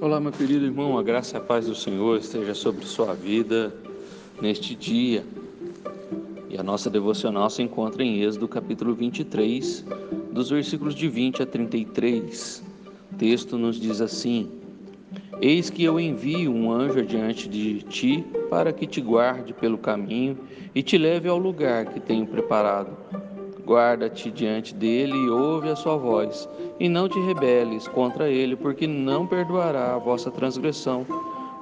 Olá, meu querido irmão, a graça e a paz do Senhor esteja sobre sua vida neste dia. E a nossa devocional se encontra em Êxodo capítulo 23, dos versículos de 20 a 33. O texto nos diz assim: Eis que eu envio um anjo adiante de ti para que te guarde pelo caminho e te leve ao lugar que tenho preparado. Guarda-te diante dele e ouve a sua voz, e não te rebeles contra ele, porque não perdoará a vossa transgressão,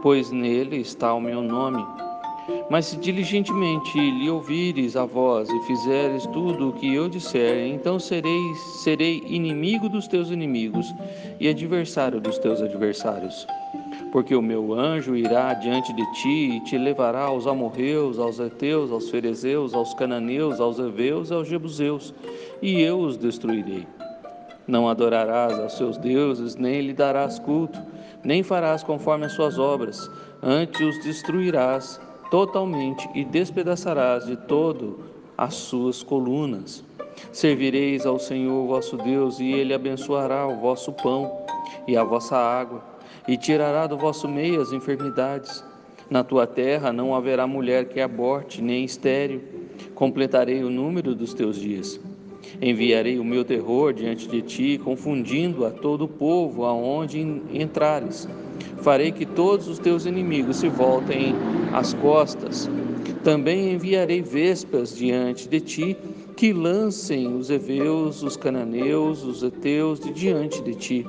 pois nele está o meu nome. Mas se diligentemente lhe ouvires a voz e fizeres tudo o que eu disser, então serei, serei inimigo dos teus inimigos e adversário dos teus adversários porque o meu anjo irá diante de ti e te levará aos amorreus, aos heteus, aos ferezeus, aos cananeus, aos heveus e aos jebuseus, e eu os destruirei. Não adorarás aos seus deuses, nem lhe darás culto, nem farás conforme as suas obras, antes os destruirás totalmente e despedaçarás de todo as suas colunas. Servireis ao Senhor vosso Deus, e ele abençoará o vosso pão e a vossa água e tirará do vosso meio as enfermidades. Na tua terra não haverá mulher que aborte, nem estéril. Completarei o número dos teus dias. Enviarei o meu terror diante de ti, confundindo a todo o povo aonde entrares. Farei que todos os teus inimigos se voltem às costas. Também enviarei vespas diante de ti, que lancem os heveus, os cananeus, os heteus de diante de ti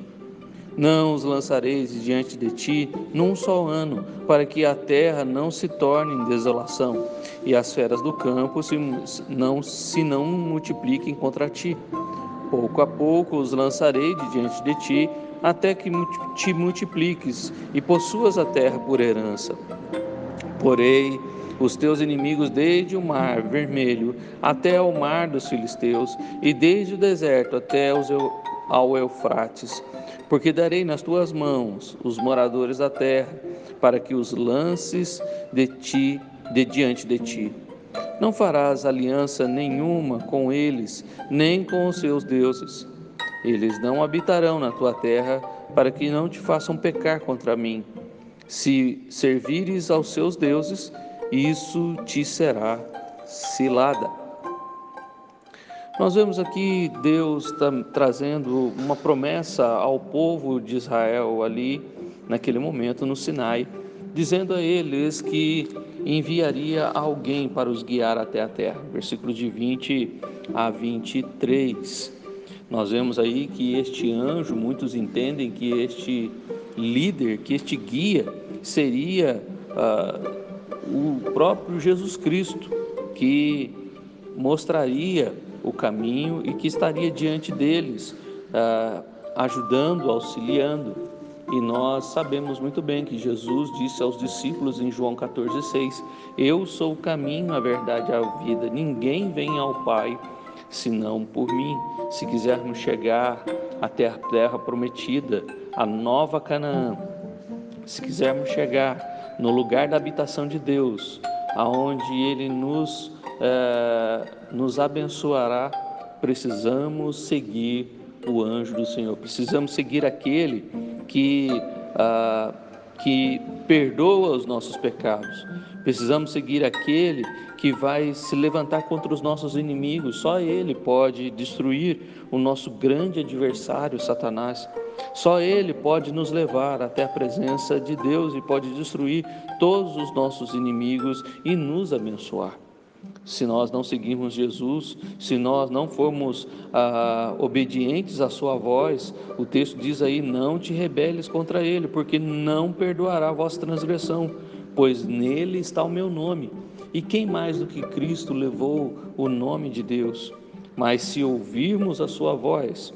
não os lançareis diante de ti num só ano, para que a terra não se torne em desolação, e as feras do campo se não, se não multipliquem contra ti. Pouco a pouco os lançarei de diante de ti, até que te multipliques e possuas a terra por herança. Porei os teus inimigos desde o mar vermelho até ao mar dos filisteus, e desde o deserto até ao Eufrates porque darei nas tuas mãos os moradores da terra, para que os lances de ti, de diante de ti. Não farás aliança nenhuma com eles, nem com os seus deuses. Eles não habitarão na tua terra, para que não te façam pecar contra mim. Se servires aos seus deuses, isso te será cilada. Nós vemos aqui Deus tá trazendo uma promessa ao povo de Israel ali, naquele momento no Sinai, dizendo a eles que enviaria alguém para os guiar até a terra. Versículos de 20 a 23. Nós vemos aí que este anjo, muitos entendem que este líder, que este guia, seria uh, o próprio Jesus Cristo, que mostraria o caminho e que estaria diante deles, ah, ajudando, auxiliando. E nós sabemos muito bem que Jesus disse aos discípulos em João 14,6: Eu sou o caminho, a verdade e a vida. Ninguém vem ao Pai senão por mim. Se quisermos chegar até a terra prometida, a nova Canaã, se quisermos chegar no lugar da habitação de Deus, aonde Ele nos é, nos abençoará, precisamos seguir o anjo do Senhor, precisamos seguir aquele que, ah, que perdoa os nossos pecados, precisamos seguir aquele que vai se levantar contra os nossos inimigos, só ele pode destruir o nosso grande adversário, Satanás. Só Ele pode nos levar até a presença de Deus e pode destruir todos os nossos inimigos e nos abençoar se nós não seguirmos Jesus, se nós não formos ah, obedientes à Sua voz, o texto diz aí: não te rebeles contra Ele, porque não perdoará a vossa transgressão, pois nele está o meu nome. E quem mais do que Cristo levou o nome de Deus? Mas se ouvirmos a Sua voz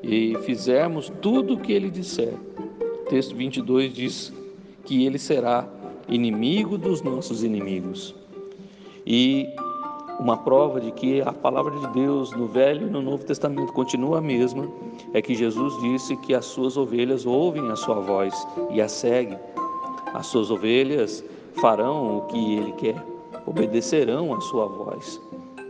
e fizermos tudo o que Ele disser, texto 22 diz que Ele será inimigo dos nossos inimigos. E uma prova de que a palavra de Deus no Velho e no Novo Testamento continua a mesma é que Jesus disse que as suas ovelhas ouvem a sua voz e a seguem. As suas ovelhas farão o que ele quer, obedecerão a sua voz.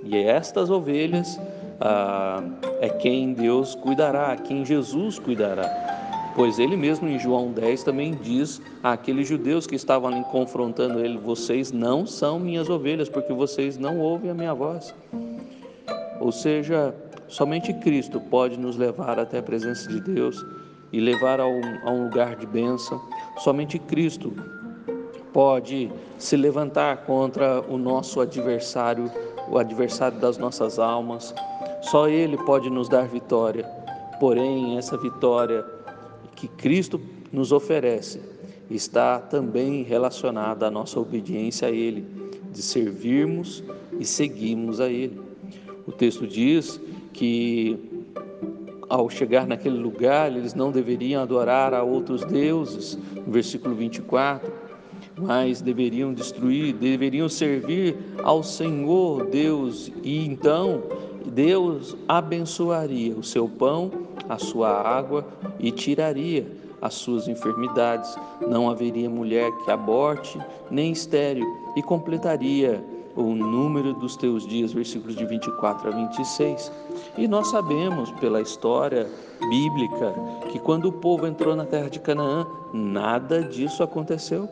E estas ovelhas ah, é quem Deus cuidará, quem Jesus cuidará. Pois ele mesmo em João 10 também diz àqueles judeus que estavam ali confrontando ele: Vocês não são minhas ovelhas, porque vocês não ouvem a minha voz. Ou seja, somente Cristo pode nos levar até a presença de Deus e levar a um, a um lugar de bênção. Somente Cristo pode se levantar contra o nosso adversário, o adversário das nossas almas. Só Ele pode nos dar vitória. Porém, essa vitória que Cristo nos oferece está também relacionada à nossa obediência a Ele, de servirmos e seguirmos a Ele. O texto diz que ao chegar naquele lugar, eles não deveriam adorar a outros deuses, no versículo 24, mas deveriam destruir, deveriam servir ao Senhor Deus, e então Deus abençoaria o seu pão, a sua água e tiraria as suas enfermidades. Não haveria mulher que aborte, nem estéril, e completaria o número dos teus dias, versículos de 24 a 26. E nós sabemos pela história bíblica que quando o povo entrou na terra de Canaã, nada disso aconteceu.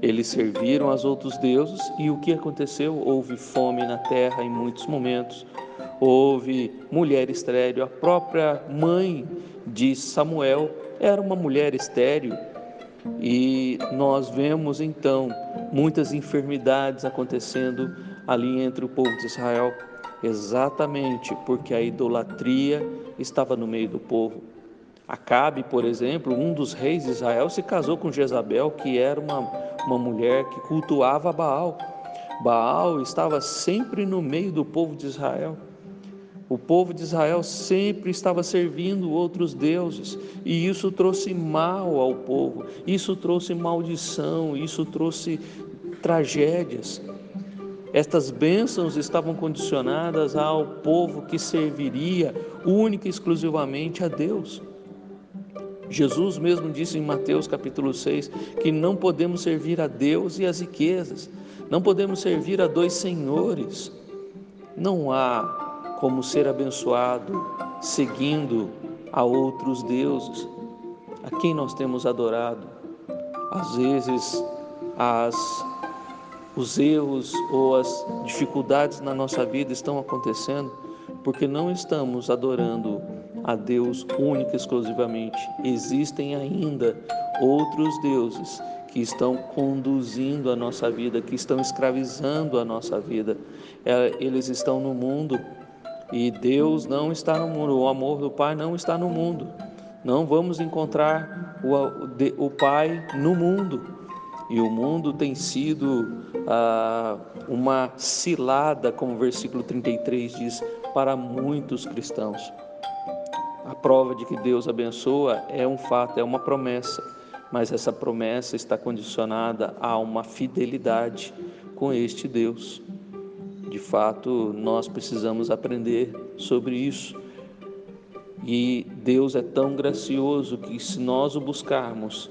Eles serviram aos outros deuses e o que aconteceu? Houve fome na terra em muitos momentos. Houve mulher estéril, a própria mãe de Samuel era uma mulher estéril e nós vemos então muitas enfermidades acontecendo ali entre o povo de Israel, exatamente porque a idolatria estava no meio do povo. Acabe, por exemplo, um dos reis de Israel, se casou com Jezabel, que era uma, uma mulher que cultuava Baal. Baal estava sempre no meio do povo de Israel. O povo de Israel sempre estava servindo outros deuses, e isso trouxe mal ao povo, isso trouxe maldição, isso trouxe tragédias. Estas bênçãos estavam condicionadas ao povo que serviria única e exclusivamente a Deus. Jesus mesmo disse em Mateus capítulo 6 que não podemos servir a Deus e as riquezas, não podemos servir a dois senhores. Não há como ser abençoado seguindo a outros deuses, a quem nós temos adorado. Às vezes, as, os erros ou as dificuldades na nossa vida estão acontecendo porque não estamos adorando a Deus única e exclusivamente. Existem ainda outros deuses que estão conduzindo a nossa vida, que estão escravizando a nossa vida. É, eles estão no mundo e Deus não está no mundo, o amor do Pai não está no mundo. Não vamos encontrar o, o Pai no mundo. E o mundo tem sido ah, uma cilada, como o versículo 33 diz, para muitos cristãos. A prova de que Deus abençoa é um fato, é uma promessa, mas essa promessa está condicionada a uma fidelidade com este Deus. De fato, nós precisamos aprender sobre isso. E Deus é tão gracioso que, se nós o buscarmos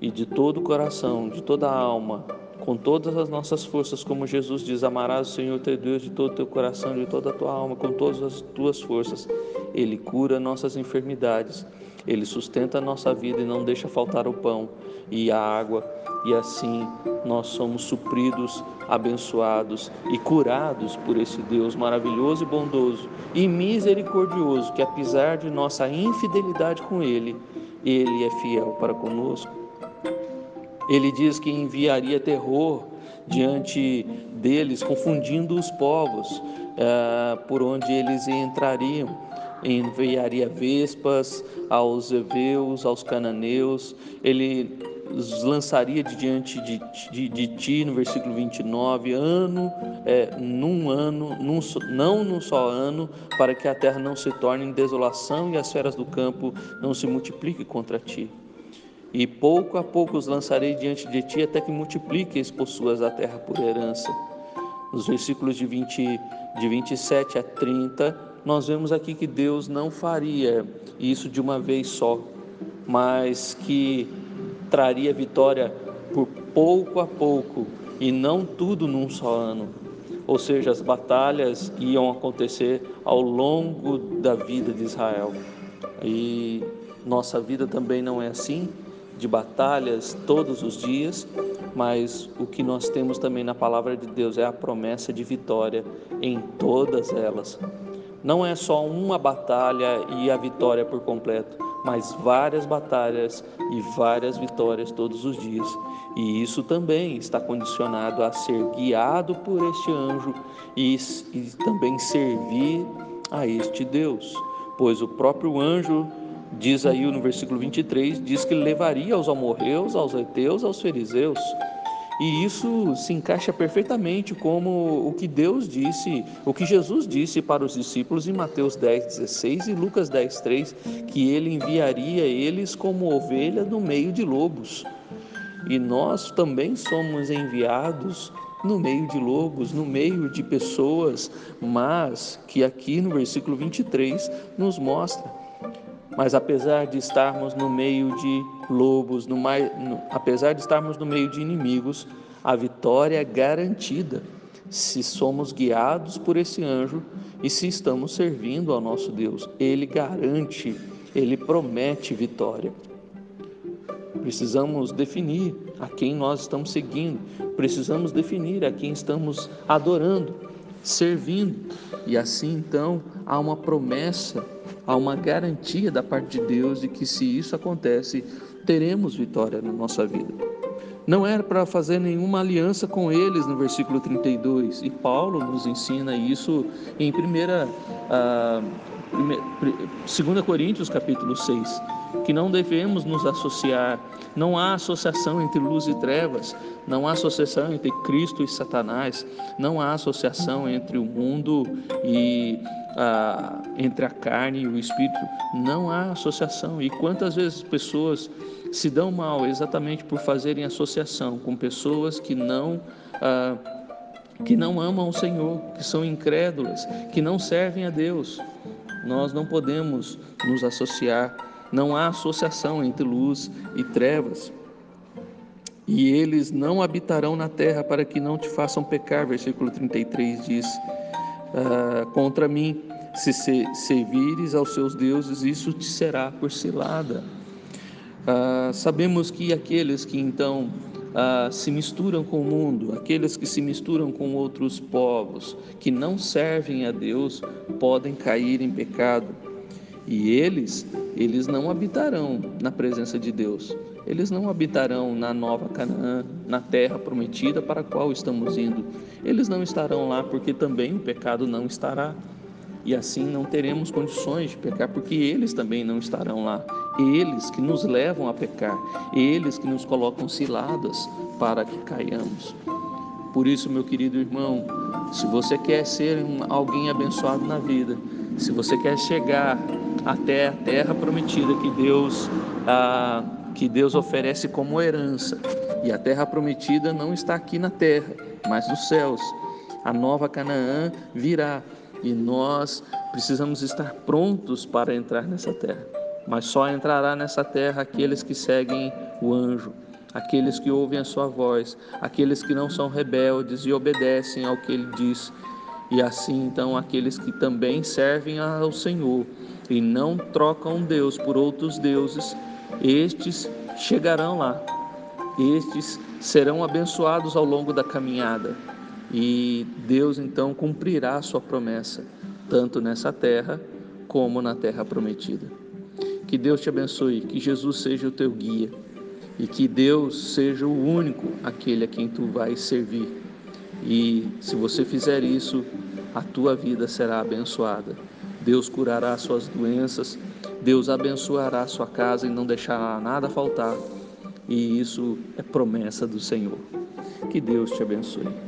e de todo o coração, de toda a alma, com todas as nossas forças, como Jesus diz: Amarás o Senhor teu Deus de todo o teu coração, de toda a tua alma, com todas as tuas forças. Ele cura nossas enfermidades, ele sustenta a nossa vida e não deixa faltar o pão e a água, e assim nós somos supridos, abençoados e curados por esse Deus maravilhoso e bondoso e misericordioso, que apesar de nossa infidelidade com Ele, Ele é fiel para conosco. Ele diz que enviaria terror diante deles, confundindo os povos eh, por onde eles entrariam enviaria vespas aos heveus, aos cananeus, ele os lançaria diante de, de, de, ti, no versículo 29, ano, é, num ano, num, não num só ano, para que a terra não se torne em desolação e as feras do campo não se multipliquem contra ti. E pouco a pouco os lançarei diante de ti, até que multipliques possuas a terra por herança. Nos versículos de, 20, de 27 a 30, nós vemos aqui que Deus não faria isso de uma vez só, mas que traria vitória por pouco a pouco e não tudo num só ano. Ou seja, as batalhas iam acontecer ao longo da vida de Israel. E Nossa vida também não é assim, de batalhas todos os dias, mas o que nós temos também na palavra de Deus é a promessa de vitória em todas elas. Não é só uma batalha e a vitória por completo, mas várias batalhas e várias vitórias todos os dias. E isso também está condicionado a ser guiado por este anjo e, e também servir a este Deus, pois o próprio anjo diz aí no versículo 23, diz que levaria aos amorreus, aos heteus, aos fariseus. E isso se encaixa perfeitamente como o que Deus disse, o que Jesus disse para os discípulos em Mateus 10, 16 e Lucas 10, 3, que ele enviaria eles como ovelha no meio de lobos. E nós também somos enviados no meio de lobos, no meio de pessoas, mas que aqui no versículo 23 nos mostra mas apesar de estarmos no meio de lobos, no no, apesar de estarmos no meio de inimigos, a vitória é garantida se somos guiados por esse anjo e se estamos servindo ao nosso Deus. Ele garante, ele promete vitória. Precisamos definir a quem nós estamos seguindo, precisamos definir a quem estamos adorando, servindo, e assim então há uma promessa há uma garantia da parte de Deus de que se isso acontece, teremos vitória na nossa vida. Não era para fazer nenhuma aliança com eles no versículo 32, e Paulo nos ensina isso em 1 uh, 2 Coríntios capítulo 6, que não devemos nos associar, não há associação entre luz e trevas, não há associação entre Cristo e Satanás, não há associação entre o mundo e ah, entre a carne e o espírito, não há associação. E quantas vezes pessoas se dão mal exatamente por fazerem associação com pessoas que não ah, que não amam o Senhor, que são incrédulas, que não servem a Deus. Nós não podemos nos associar, não há associação entre luz e trevas. E eles não habitarão na terra para que não te façam pecar, versículo 33 diz uh, contra mim. Se servires aos seus deuses, isso te será por cilada. Uh, sabemos que aqueles que então uh, se misturam com o mundo, aqueles que se misturam com outros povos, que não servem a Deus, podem cair em pecado. E eles, eles não habitarão na presença de Deus. Eles não habitarão na nova Canaã, na terra prometida para a qual estamos indo. Eles não estarão lá porque também o pecado não estará. E assim não teremos condições de pecar, porque eles também não estarão lá. Eles que nos levam a pecar, eles que nos colocam ciladas para que caiamos. Por isso, meu querido irmão, se você quer ser alguém abençoado na vida, se você quer chegar até a terra prometida que Deus ah, que Deus oferece como herança. E a terra prometida não está aqui na terra, mas nos céus. A nova Canaã virá e nós precisamos estar prontos para entrar nessa terra. Mas só entrará nessa terra aqueles que seguem o anjo, aqueles que ouvem a sua voz, aqueles que não são rebeldes e obedecem ao que ele diz. E assim, então, aqueles que também servem ao Senhor e não trocam Deus por outros deuses, estes chegarão lá. Estes serão abençoados ao longo da caminhada. E Deus então cumprirá a sua promessa, tanto nessa terra como na terra prometida. Que Deus te abençoe, que Jesus seja o teu guia e que Deus seja o único aquele a quem tu vais servir. E se você fizer isso, a tua vida será abençoada. Deus curará suas doenças, Deus abençoará sua casa e não deixará nada faltar. E isso é promessa do Senhor. Que Deus te abençoe.